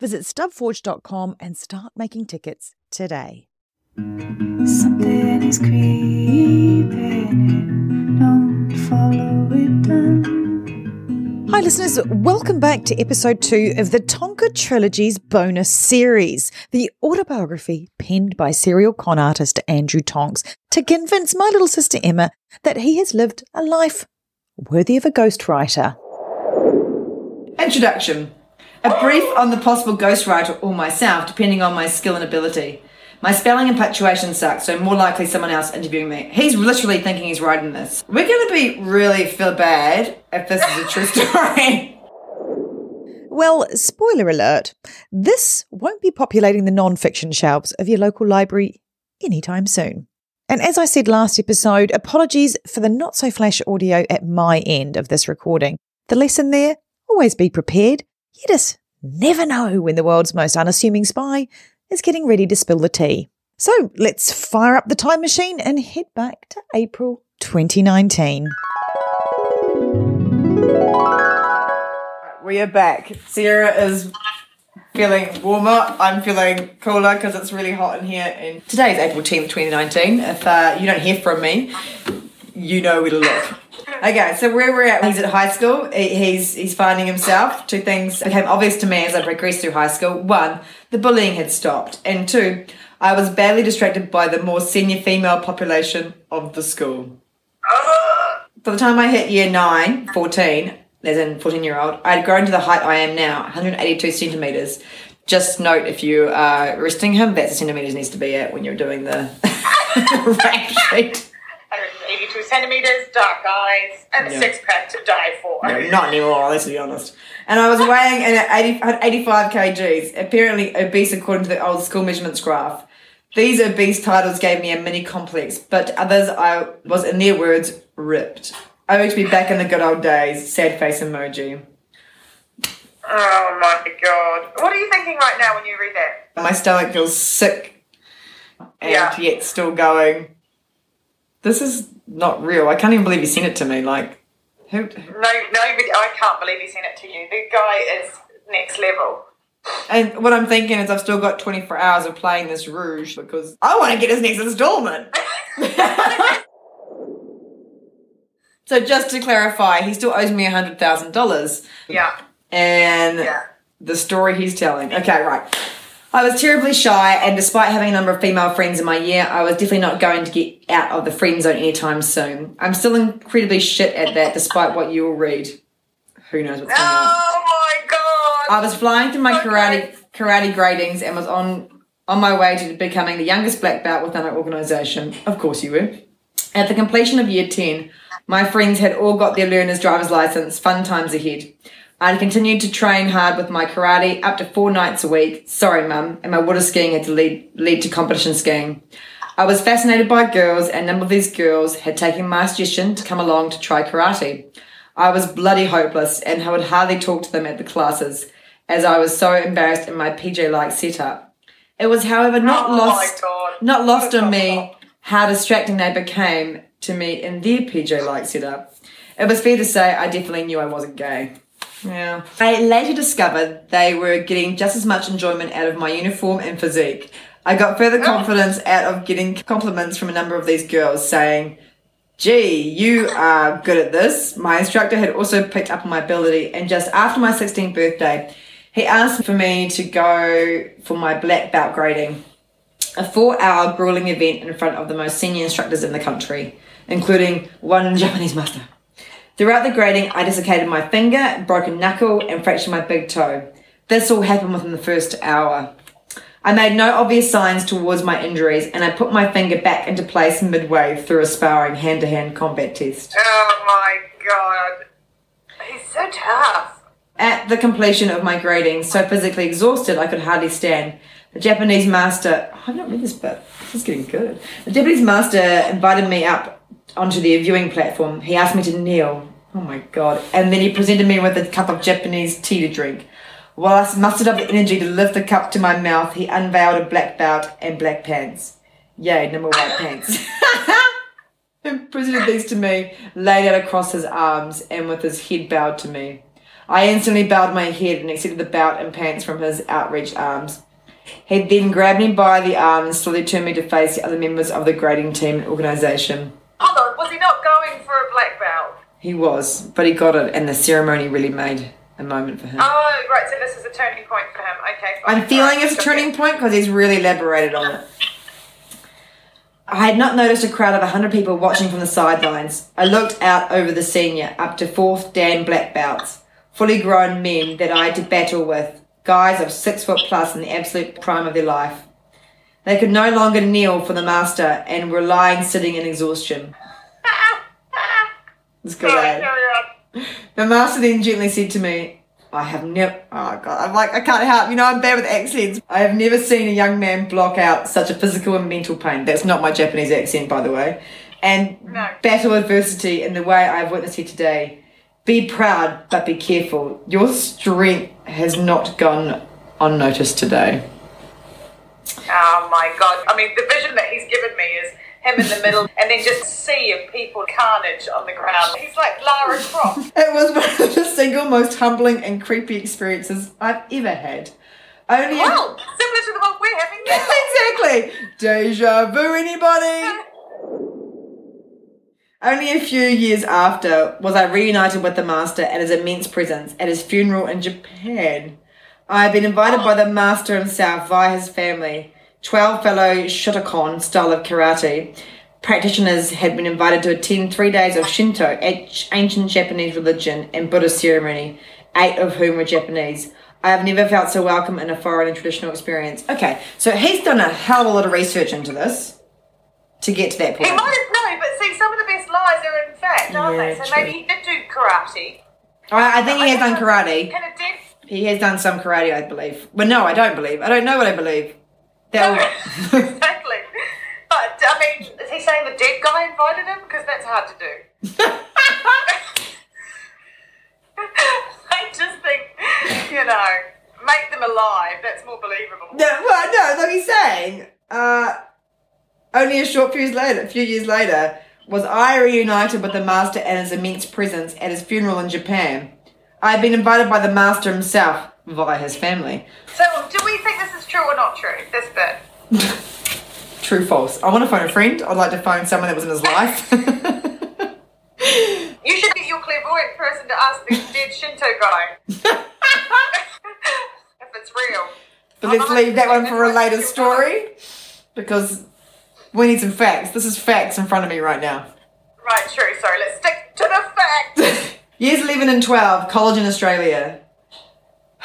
Visit stubforge.com and start making tickets today. Something is creeping. Don't follow it down. Hi, listeners. Welcome back to episode two of the Tonka Trilogy's bonus series, the autobiography penned by serial con artist Andrew Tonks to convince my little sister Emma that he has lived a life worthy of a ghostwriter. Introduction. A brief on the possible ghostwriter or myself, depending on my skill and ability. My spelling and punctuation suck, so more likely someone else interviewing me. He's literally thinking he's writing this. We're gonna be really feel bad if this is a true story. Well, spoiler alert, this won't be populating the non fiction shelves of your local library anytime soon. And as I said last episode, apologies for the not so flash audio at my end of this recording. The lesson there always be prepared. You just never know when the world's most unassuming spy is getting ready to spill the tea. So let's fire up the time machine and head back to April 2019. We are back. Sarah is feeling warmer. I'm feeling cooler because it's really hot in here. And today is April 10th, 2019. If uh, you don't hear from me, you know where to look. Okay, so where we're at, he's at high school. He's he's finding himself. Two things became obvious to me as I progressed through high school. One, the bullying had stopped, and two, I was badly distracted by the more senior female population of the school. By the time I hit year 9, 14, as in 14 year old, I had grown to the height I am now, 182 centimetres. Just note if you are resting him, that's the centimetres needs to be at when you're doing the rank sheet. 182 centimeters, dark eyes, and a Yeah. six pack to die for. No, not anymore, let's be honest. And I was weighing in at 80, I had 85 kgs, apparently obese according to the old school measurements graph. These obese titles gave me a mini complex, but others I was, in their words, ripped. I wish to be back in the good old days. Sad face emoji. Oh my god. What are you thinking right now when you read that? My stomach feels sick and Yeah. yet still going. This is not real. I can't even believe you sent it to me. Like, who? No, nobody, I can't believe he sent it to you. The guy is next level. And what I'm thinking is, I've still got 24 hours of playing this Rouge because I want to get his next installment. so, just to clarify, he still owes me $100,000. Yeah, And yeah. the story he's telling. Okay, right. I was terribly shy, and despite having a number of female friends in my year, I was definitely not going to get out of the friend zone anytime soon. I'm still incredibly shit at that, despite what you will read. Who knows what's going on? Oh my god! I was flying through my karate karate gradings and was on on my way to becoming the youngest black belt within our organisation. Of course, you were. At the completion of year ten, my friends had all got their learner's driver's license. Fun times ahead. I continued to train hard with my karate up to four nights a week. Sorry, mum, and my water skiing had to lead lead to competition skiing. I was fascinated by girls, and a number of these girls had taken my suggestion to come along to try karate. I was bloody hopeless, and I would hardly talk to them at the classes, as I was so embarrassed in my PJ-like setup. It was, however, not Oh lost not lost on me how distracting they became to me in their PJ-like setup. It was fair to say I definitely knew I wasn't gay. Yeah. I later discovered they were getting just as much enjoyment out of my uniform and physique. I got further oh. confidence out of getting compliments from a number of these girls saying, Gee, you are good at this. My instructor had also picked up on my ability, and just after my 16th birthday, he asked for me to go for my black belt grading a four hour grueling event in front of the most senior instructors in the country, including one Japanese master. Throughout the grading, I dislocated my finger, broken knuckle, and fractured my big toe. This all happened within the first hour. I made no obvious signs towards my injuries, and I put my finger back into place midway through a sparring hand to hand combat test. Oh my god. He's so tough. At the completion of my grading, so physically exhausted I could hardly stand, the Japanese master, oh, I've not read this bit, this is getting good. The Japanese master invited me up onto the viewing platform. He asked me to kneel. Oh my god. And then he presented me with a cup of Japanese tea to drink. While I mustered up the energy to lift the cup to my mouth, he unveiled a black belt and black pants. Yay, number white pants. and presented these to me, laid out across his arms, and with his head bowed to me. I instantly bowed my head and accepted the belt and pants from his outreached arms. He then grabbed me by the arm and slowly turned me to face the other members of the grading team and organisation. Hold on, was he not going for a black belt? He was, but he got it, and the ceremony really made a moment for him. Oh, right, so this is a turning point for him. Okay, fine. I'm feeling it's a turning point because he's really elaborated on it. I had not noticed a crowd of 100 people watching from the sidelines. I looked out over the senior, up to fourth Dan black belts, fully grown men that I had to battle with, guys of six foot plus in the absolute prime of their life. They could no longer kneel for the master and were lying sitting in exhaustion. Sorry, eh? The master then gently said to me, I have never, oh god, I'm like, I can't help, you know, I'm bad with accents. I have never seen a young man block out such a physical and mental pain. That's not my Japanese accent, by the way. And No. battle adversity in the way I've witnessed here today. Be proud, but be careful. Your strength has not gone unnoticed today. Oh my god. I mean, the vision that he's given me is him in the middle and then just sea of people carnage on the ground. He's like Lara Croft. It was one of the single most humbling and creepy experiences I've ever had. Only well, similar to the one we're having now. exactly. Deja vu, anybody? Only a few years after was I reunited with the master and his immense presence at his funeral in Japan. I have been invited by oh. the master himself via his family. Twelve fellow Shotokan style of karate practitioners had been invited to attend three days of Shinto, ancient Japanese religion, and Buddhist ceremony, eight of whom were Japanese. I have never felt so welcome in a foreign and traditional experience. Okay, so he's done a hell of a lot of research into this to get to that point. He might have no, but see, some of the best lies are in fact, aren't Yeah, they? So true. maybe he did do karate. I, I think he has done karate. Can a dead He has done some karate, I believe. Well, no, I don't believe. I don't know what I believe. That exactly. But I mean, is he saying the dead guy invited him? Because that's hard to do. I just think, you know, make them alive. That's more believable. No, well, no, like he's saying, uh, only a short few years later, a few years later, was I reunited with the master and his immense presence at his funeral in Japan. I had been invited by the master himself via his family. So, do we think this is true or not true? This bit. True, false. I want to phone a friend. I'd like to phone someone that was in his life. You should get your clairvoyant person to ask the dead Shinto guy if it's real. But let's leave that one for a later story because we need some facts. This is facts in front of me right now. Right, true. Sorry, let's stick to the facts. Years 11 and 12, college in Australia.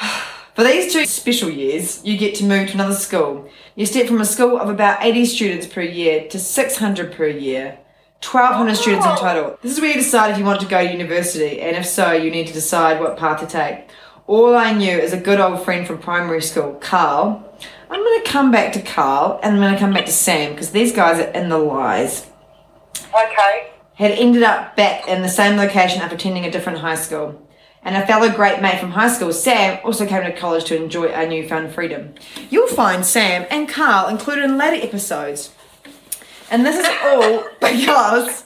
For these two special years, you get to move to another school. You step from a school of about 80 students per year to 600 per year. 1,200 students in total. This is where you decide if you want to go to university, and if so, you need to decide what path to take. All I knew is a good old friend from primary school, Carl. I'm going to come back to Carl, and I'm going to come back to Sam, because these guys are in the lies okay. Had ended up back in the same location after attending a different high school. And a fellow great mate from high school, Sam, also came to college to enjoy our newfound freedom. You'll find Sam and Carl included in later episodes. And this is all because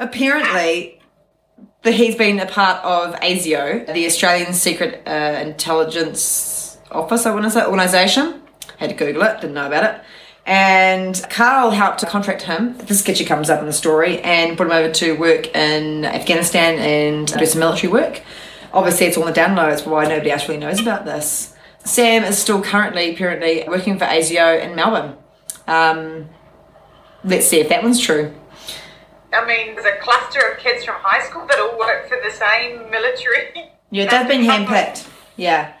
apparently that he's been a part of ASIO, the Australian Secret uh, Intelligence Office, I want to say, organisation. Had to Google it, didn't know about it. And Carl helped to contract him. This sketchy comes up in the story and put him over to work in Afghanistan and do some military work. Obviously, it's all in the downloads, why nobody else really knows about this. Sam is still currently, apparently, working for ASIO in Melbourne. Um, let's see if that one's true. I mean, there's a cluster of kids from high school that all work for the same military. Yeah, they've been handpicked. Yeah.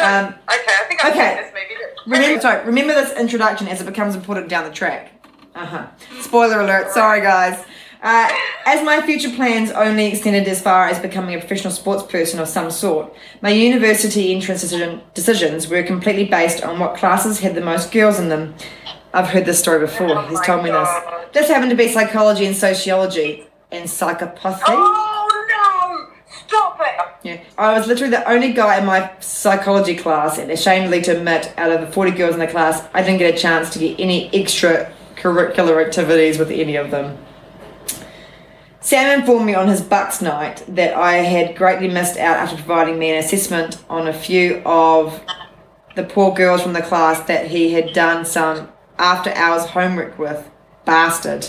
Um, okay, I think I've okay. seen this movie. Remember, sorry, remember this introduction as it becomes important down the track. Uh huh. Spoiler alert. Sorry, guys. Uh, as my future plans only extended as far as becoming a professional sports person of some sort, my university entrance decision, decisions were completely based on what classes had the most girls in them. I've heard this story before. Oh He's told me this. God. This happened to be psychology and sociology and psychopathy. Oh no! Stop it! Yeah. I was literally the only guy in my psychology class, and ashamedly to admit, out of the 40 girls in the class, I didn't get a chance to get any extra curricular activities with any of them. Sam informed me on his Bucks night that I had greatly missed out after providing me an assessment on a few of the poor girls from the class that he had done some after hours homework with. Bastard.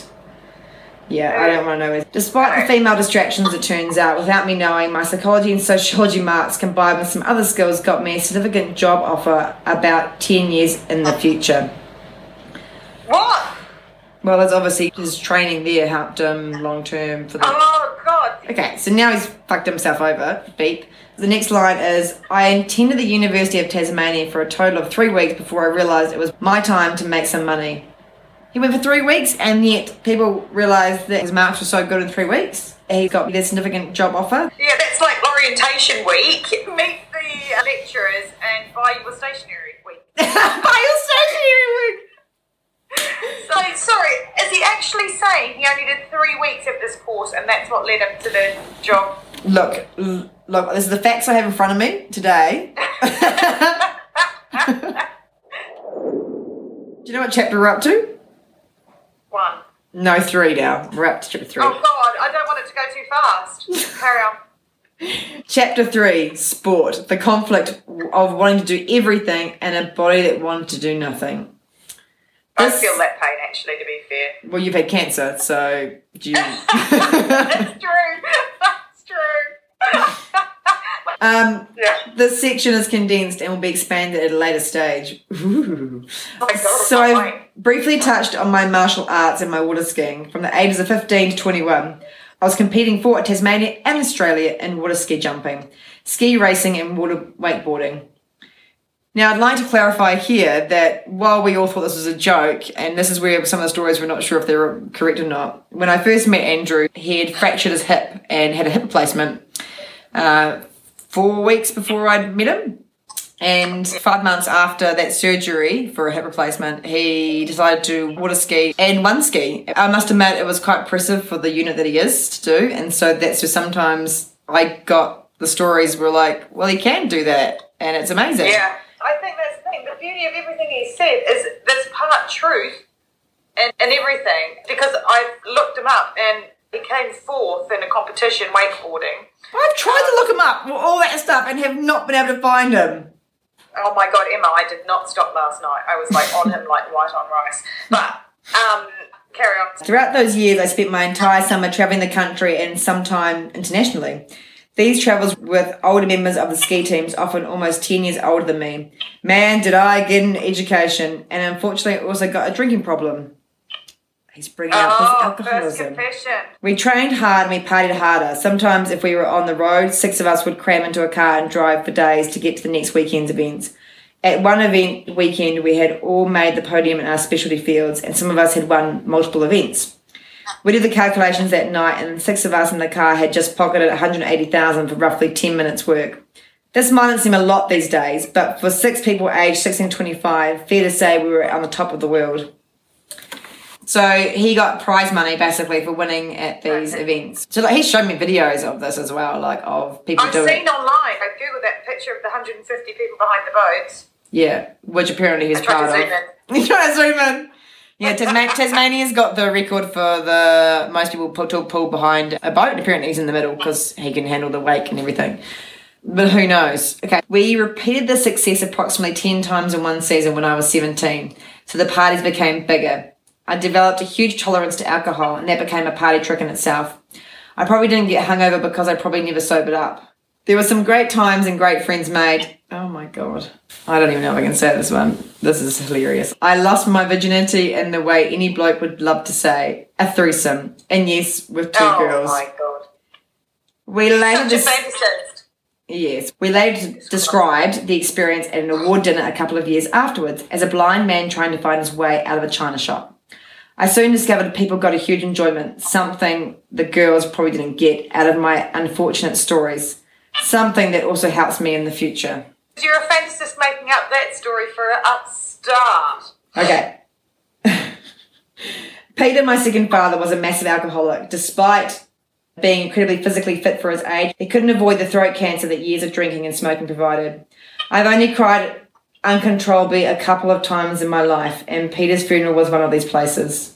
Yeah, I don't want to know. it. Despite the female distractions, it turns out, without me knowing, my psychology and sociology marks combined with some other skills got me a significant job offer about 10 years in the future. What? Well, there's obviously his training there helped him long term for the. Oh god! Okay, so now he's fucked himself over. Beep. The next line is I attended the University of Tasmania for a total of three weeks before I realised it was my time to make some money. He went for three weeks, and yet people realised that his marks were so good in three weeks. He got a significant job offer. Yeah, that's like orientation week. Meet the lecturers and buy your stationery week. Buy your stationery week! So, sorry, is he actually saying he only did three weeks of this course and that's what led him to the job? Look, look, this is the facts I have in front of me today. Do you know what chapter we're up to? No, three now. We're up to chapter three. Oh god, I don't want it to go too fast. Carry on. Chapter three sport. The conflict of wanting to do everything and a body that wanted to do nothing. I feel that pain actually, to be fair. Well, you've had cancer, so do you. That's true. That's true. Um, yeah. this section is condensed and will be expanded at a later stage. Ooh. Oh god, So I I briefly touched on my martial arts and my water skiing. From the ages of 15 to 21, I was competing for Tasmania and Australia in water ski jumping, ski racing and water wakeboarding. Now, I'd like to clarify here that while we all thought this was a joke, and this is where some of the stories we're not sure if they were correct or not, when I first met Andrew, he had fractured his hip and had a hip replacement uh, four weeks before I'd met him. And five months after that surgery for a hip replacement, he decided to water ski and one ski. I must admit, it was quite impressive for the unit that he is to do. And so that's where sometimes I got the stories were like, well, he can do that. And it's amazing. Yeah. I think that's the thing. The beauty of everything he said is that's part truth and, and everything because I've looked him up and he came fourth in a competition wakeboarding. I've tried to look him up, all that stuff, and have not been able to find him. Oh my god, Emma, I did not stop last night. I was like on him like white on rice. But um carry on. Throughout those years, I spent my entire summer traveling the country and sometime internationally. These travels with older members of the ski teams, often almost 10 years older than me. Man, did I get an education, and unfortunately also got a drinking problem. He's bringing up his Oh, first alcoholism. We trained hard and we partied harder. Sometimes, if we were on the road, six of us would cram into a car and drive for days to get to the next weekend's events. At one event weekend, we had all made the podium in our specialty fields, and some of us had won multiple events. We did the calculations that night, and six of us in the car had just pocketed 180,000 for roughly 10 minutes' work. This mightn't seem a lot these days, but for six people aged 16 to 25, fair to say we were on the top of the world. So he got prize money basically for winning at these events. So like he's shown me videos of this as well, like of people I've doing seen it. online. I googled that picture of the 150 people behind the boats. Yeah, which apparently he's proud to of. He's trying to zoom in. Yeah, Tasma- Tasmania's got the record for the most people to pull behind a boat. Apparently he's in the middle because he can handle the wake and everything. But who knows? Okay, we repeated the success approximately 10 times in one season when I was 17. So the parties became bigger. I developed a huge tolerance to alcohol and that became a party trick in itself. I probably didn't get hungover because I probably never sobered up. There were some great times and great friends made. Oh my god. I don't even know if I can say this one. This is hilarious. I lost my virginity in the way any bloke would love to say a threesome. And yes, with two oh girls. Oh my god. We later Such dis- Yes, we later described the experience at an award dinner a couple of years afterwards as a blind man trying to find his way out of a china shop. I soon discovered people got a huge enjoyment, something the girls probably didn't get out of my unfortunate stories, something that also helps me in the future. You're a fantasist making up that story for a start. Okay. Peter, my second father, was a massive alcoholic. Despite being incredibly physically fit for his age, he couldn't avoid the throat cancer that years of drinking and smoking provided. I've only cried uncontrollably a couple of times in my life, and Peter's funeral was one of these places.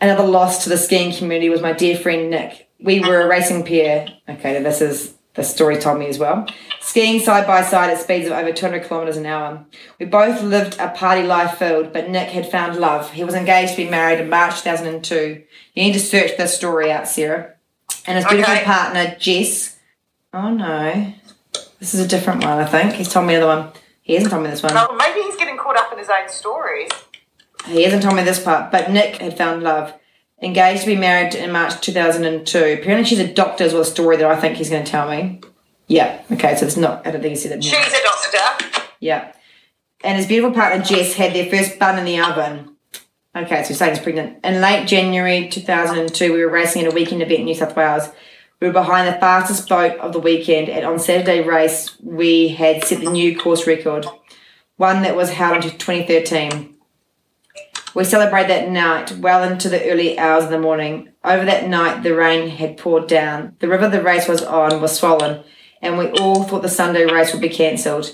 Another loss to the skiing community was my dear friend Nick. We were a uh-huh. racing pair. Okay, this is the story told me as well. Skiing side by side at speeds of over 200 kilometres an hour. We both lived a party life filled, but Nick had found love. He was engaged to be married in March 2002. You need to search this story out, Sarah. And his beautiful Okay. partner, Jess. Oh no. This is a different one, I think. He's told me another one. He hasn't told me this one. Well, maybe he's getting caught up in his own stories. He hasn't told me this part, but Nick had found love. Engaged to be married in March 2002. Apparently, she's a doctor, is what a story that I think he's going to tell me. Yeah, okay, so it's not, I don't think he said it. She's a doctor. Yeah. And his beautiful partner, Jess, had their first bun in the oven. Okay, so he's saying he's pregnant. In late January 2002, we were racing at a weekend event in New South Wales. We were behind the fastest boat of the weekend, and on Saturday race, we had set the new course record, one that was held in 2013. We celebrated that night well into the early hours of the morning. Over that night, the rain had poured down. The river the race was on was swollen, and we all thought the Sunday race would be cancelled.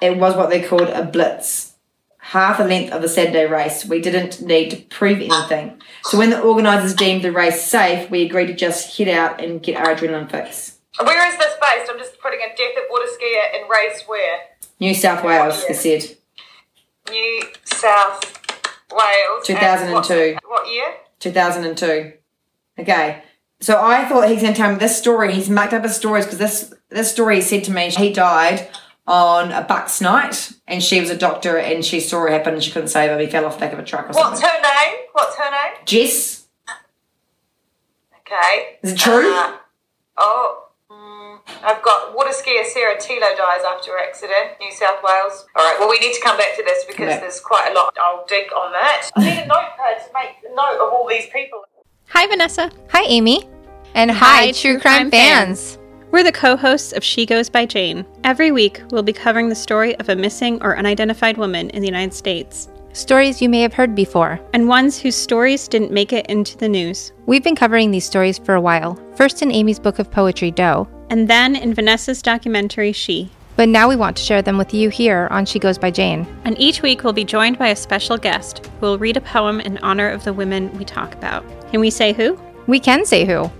It was what they called a blitz. Half the length of the Saturday race. We didn't need to prove anything. So when the organisers deemed the race safe, we agreed to just head out and get our adrenaline fix. Where is this based? I'm just putting a death at water skier in race where? New South Wales, he said. New South Wales. 2002. What, what year? 2002. Okay. So I thought he's going to tell me this story. He's mucked up his stories because this this story he said to me he died on a bucks night and she was a doctor and she saw it happen and she couldn't save him. He fell off the back of a truck or What's something. What's her name? What's her name? Jess, Okay. is it true? Uh, oh, I've got water skier Sarah Tilo dies after accident, New South Wales. All right, well, we need to come back to this because back. there's quite a lot. I'll dig on that. I need a notepad uh, to make a note of all these people. Hi, Vanessa. Hi, Amy. And Hi, hi, true true crime crime fans. We're the co hosts of She Goes by Jane. Every week, we'll be covering the story of a missing or unidentified woman in the United States, Stories you may have heard before. and ones whose stories didn't make it into the news. We've been covering these stories for a while, first in Amy's book of poetry, Doe, And then in Vanessa's documentary, She. but now we want to share them with you here on She Goes by Jane. And each week, we'll be joined by a special guest who will read a poem in honor of the women we talk about. Can we say who? We can say who.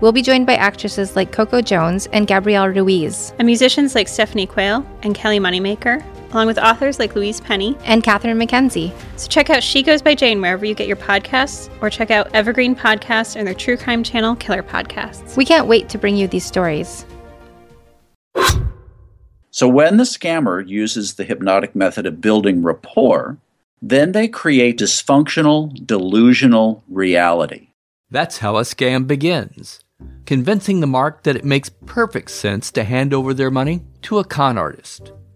We'll be joined by actresses like Coco Jones and Gabrielle Ruiz, And musicians like Stephanie Quayle and Kelly Moneymaker, along with authors like Louise Penny. and Catherine McKenzie. So check out She Goes by Jane wherever you get your podcasts, or check out Evergreen Podcasts and their true crime channel, Killer Podcasts. We can't wait to bring you these stories. So when the scammer uses the hypnotic method of building rapport, then they create dysfunctional, delusional reality. That's how a scam begins. Convincing the mark that it makes perfect sense to hand over their money to a con artist.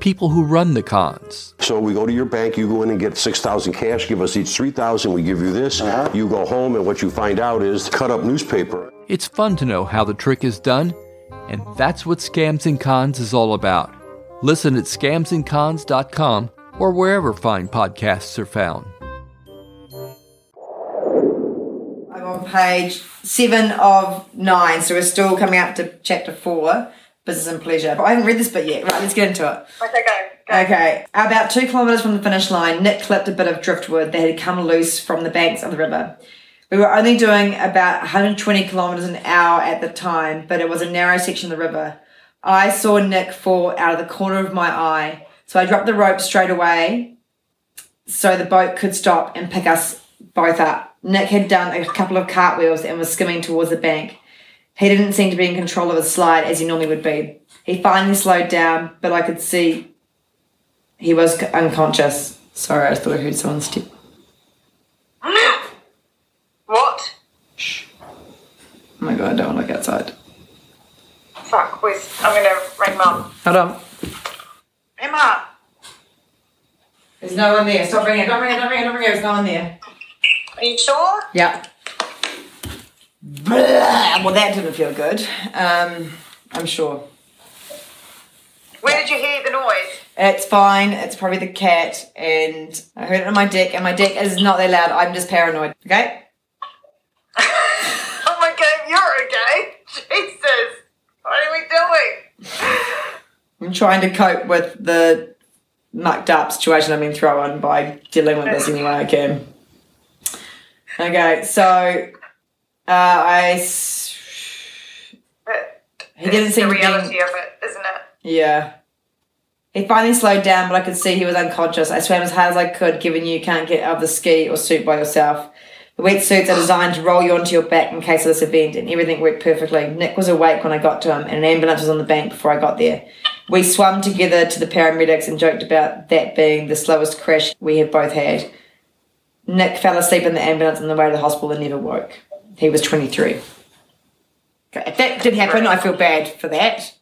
people who run the cons. So we go to your bank, you go in and get 6,000 cash, give us each 3,000, we give you this. Uh-huh. You go home and what you find out is cut up newspaper. It's fun to know how the trick is done, and that's what Scams and Cons is all about. Listen at scamsandcons.com or wherever fine podcasts are found. I'm on page seven of nine, so we're still coming up to chapter four, business and pleasure. But I haven't read this bit yet. Right, let's get into it. Okay, go. go. Okay, about two kilometres from the finish line, Nick clipped a bit of driftwood that had come loose from the banks of the river. We were only doing about 120 kilometres an hour at the time, but it was a narrow section of the river. I saw Nick fall out of the corner of my eye, so I dropped the rope straight away so the boat could stop and pick us both up. Nick had done a couple of cartwheels and was skimming towards the bank. He didn't seem to be in control of his slide as he normally would be. He finally slowed down, but I could see he was unconscious. Sorry, I thought I heard someone step. What? Shh. Oh my god, I don't want to look outside. Fuck, where's. I'm gonna ring mum. Hold on. Emma! There's no one there. Stop ringing. Don't ring it, don't ring it, don't ring it. There's no one there. Are you sure? Yeah. Blah. Well, that didn't feel good. Um, I'm sure. Where did you hear the noise? It's fine. It's probably the cat, and I heard it on my deck, and my deck is not that loud. I'm just paranoid. Okay. Oh my god, you're okay. Jesus! What are we doing? I'm trying to cope with the mucked up situation I've been thrown by dealing with this any way I can. Okay, so uh, I. s- But He didn't seem the to be- reality of it, isn't it? Yeah. He finally slowed down, but I could see he was unconscious. I swam as hard as I could, given you can't get out of the ski or suit by yourself. The wetsuits are designed to roll you onto your back in case of this event, and everything worked perfectly. Nick was awake when I got to him, and an ambulance was on the bank before I got there. We swam together to the paramedics and joked about that being the slowest crash we have both had. Nick fell asleep in the ambulance on the way to the hospital and never woke. He was 23. If that did happen, I feel bad for that.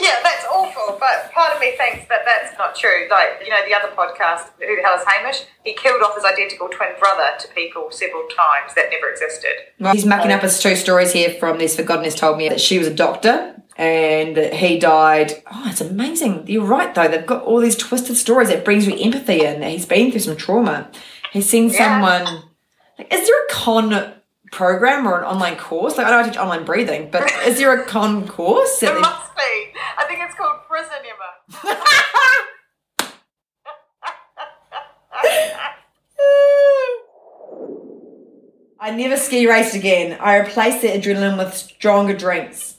Yeah, that's awful, but part of me thinks that that's not true. Like, you know, the other podcast, Who the Hell is Hamish? He killed off his identical twin brother to people several times that never existed. Well, he's mucking up his two stories here from this. For Godness told me that she was a doctor and that he died. Oh, it's amazing. You're right, though. They've got all these twisted stories that brings you empathy in. That he's been through some trauma. He's seen Yeah. someone. Like, is there a con program or an online course? Like, I know I teach online breathing, but is there a con course? that It they- must be. I think it's called prison, Emma. I never ski raced again. I replaced the adrenaline with stronger drinks.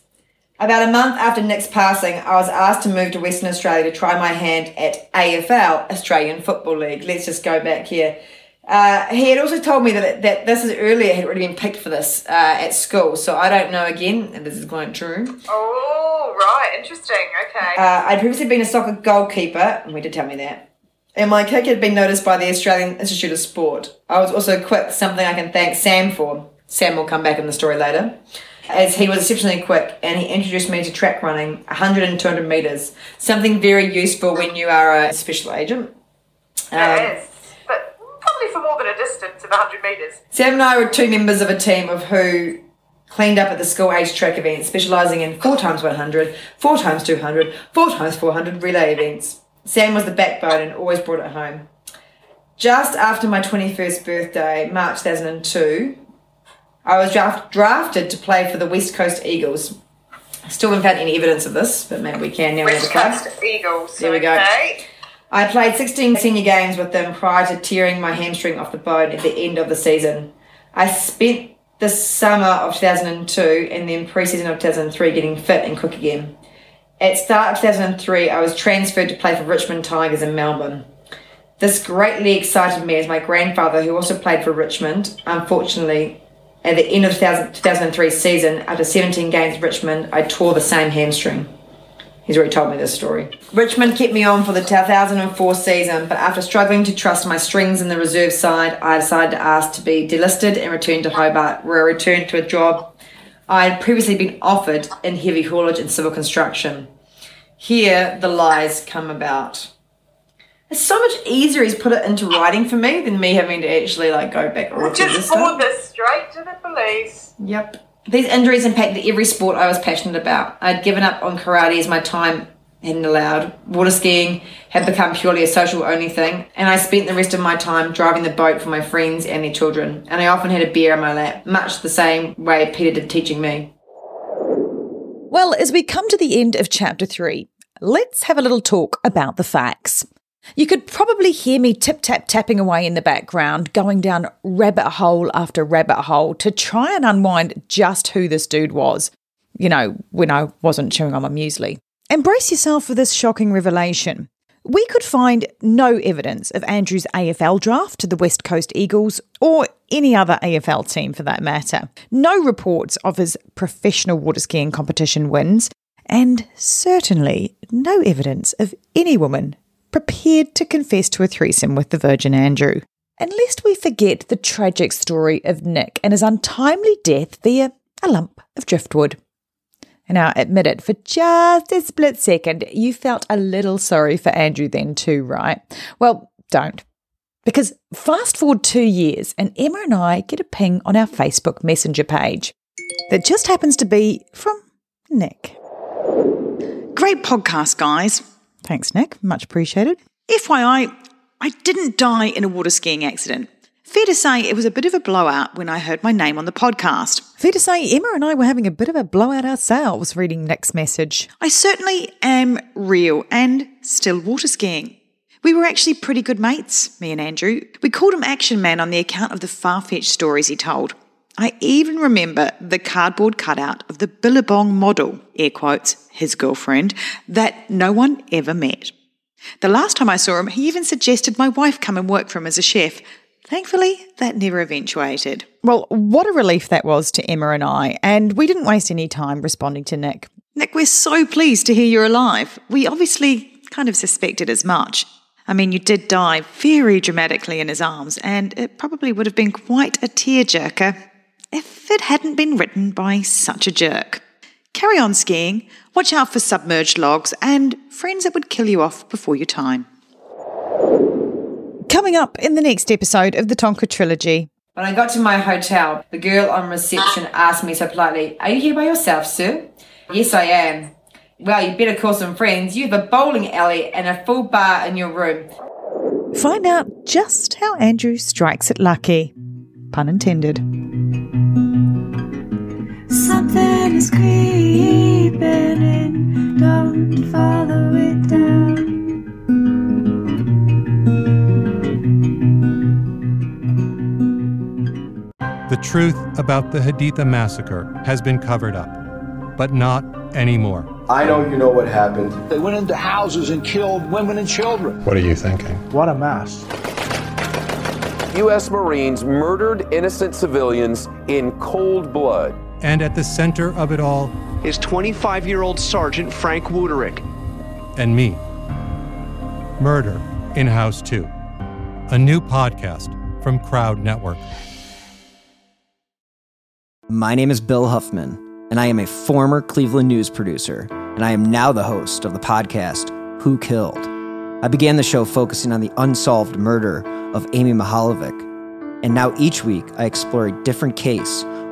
About a month after Nick's passing, I was asked to move to Western Australia to try my hand at AFL, Australian Football League. Let's just go back here. Uh, he had also told me that, that this is earlier had already been picked for this uh, at school, so I don't know again if this is quite true. Oh, right. Interesting. Okay. Uh, I'd previously been a soccer goalkeeper, and we did tell me that. And my kick had been noticed by the Australian Institute of Sport. I was also quick, something I can thank Sam for. Sam will come back in the story later. As he was exceptionally quick, and he introduced me to track running 100 and 200 metres, something very useful when you are a special agent. Um, it For more than a distance of 100 metres. Sam and I were two members of a team of who cleaned up at the school age track events, specialising in 4 times 100, 4 times 200, 4 times 400 relay events. Sam was the backbone and always brought it home. Just after my 21st birthday, March 2002, I was draft- drafted to play for the West Coast Eagles. Still haven't found any evidence of this, but maybe we can now. we have West. Coast Eagles. There we go. Okay. I played 16 senior games with them prior to tearing my hamstring off the bone at the end of the season. I spent the summer of 2002 and then pre-season of 2003 getting fit and quick again. At start of 2003, I was transferred to play for Richmond Tigers in Melbourne. This greatly excited me as my grandfather, who also played for Richmond, unfortunately, at the end of the 2003 season, after 17 games at Richmond, I tore the same hamstring. He's already told me this story. Richmond kept me on for the 2004 season, but after struggling to trust my strings in the reserve side, I decided to ask to be delisted and return to Hobart, where I returned to a job I had previously been offered in heavy haulage and civil construction. Here, the lies come about. It's so much easier he's put it into writing for me than me having to actually like go back or Just forward this straight to the police. Yep. These injuries impacted every sport I was passionate about. I'd given up on karate as my time hadn't allowed. Water skiing had become purely a social only thing, and I spent the rest of my time driving the boat for my friends and their children. And I often had a beer in my lap, much the same way Peter did teaching me. Well, as we come to the end of chapter three, let's have a little talk about the facts. You could probably hear me tip tap tapping away in the background, going down rabbit hole after rabbit hole to try and unwind just who this dude was. You know, when I wasn't chewing on my muesli. Embrace yourself for this shocking revelation. We could find no evidence of Andrew's AFL draft to the West Coast Eagles or any other AFL team for that matter. No reports of his professional water skiing competition wins, and certainly no evidence of any woman prepared to confess to a threesome with the Virgin Andrew. And lest we forget the tragic story of Nick and his untimely death via a lump of driftwood. And now, admit it, for just a split second, you felt a little sorry for Andrew then too, right? Well, don't. Because fast forward two years, and Emma and I get a ping on our Facebook Messenger page that just happens to be from Nick. Great podcast, guys. Thanks, Nick. Much appreciated. FYI, I didn't die in a water skiing accident. Fair to say it was a bit of a blowout when I heard my name on the podcast. Fair to say Emma and I were having a bit of a blowout ourselves reading Nick's message. I certainly am real and still water skiing. We were actually pretty good mates, me and Andrew. We called him Action Man on the account of the far fetched stories he told. I even remember the cardboard cutout of the Billabong model, air quotes, his girlfriend, that no one ever met. The last time I saw him, he even suggested my wife come and work for him as a chef. Thankfully, that never eventuated. Well, what a relief that was to Emma and I, and we didn't waste any time responding to Nick. Nick, we're so pleased to hear you're alive. We obviously kind of suspected as much. I mean, you did die very dramatically in his arms, and it probably would have been quite a tearjerker if it hadn't been written by such a jerk. Carry on skiing, watch out for submerged logs, and friends that would kill you off before your time. Coming up in the next episode of the Tonka Trilogy. When I got to my hotel, the girl on reception asked me so politely, Are you here by yourself, sir? Yes, I am. Well, you better call some friends. You have a bowling alley and a full bar in your room. Find out just how Andrew strikes it lucky. Pun intended. Something is creeping in, don't follow it down. The truth about the Haditha massacre has been covered up, but not anymore. I know you know what happened. They went into houses and killed women and children. What are you thinking? What a mess. U.S. Marines murdered innocent civilians in cold blood. And at the center of it all is 25 year old Sergeant Frank Wuterich. and me. Murder in House 2, a new podcast from Crowd Network. My name is Bill Huffman, and I am a former Cleveland news producer, and I am now the host of the podcast Who Killed. I began the show focusing on the unsolved murder of Amy Mihaljevic, and now each week I explore a different case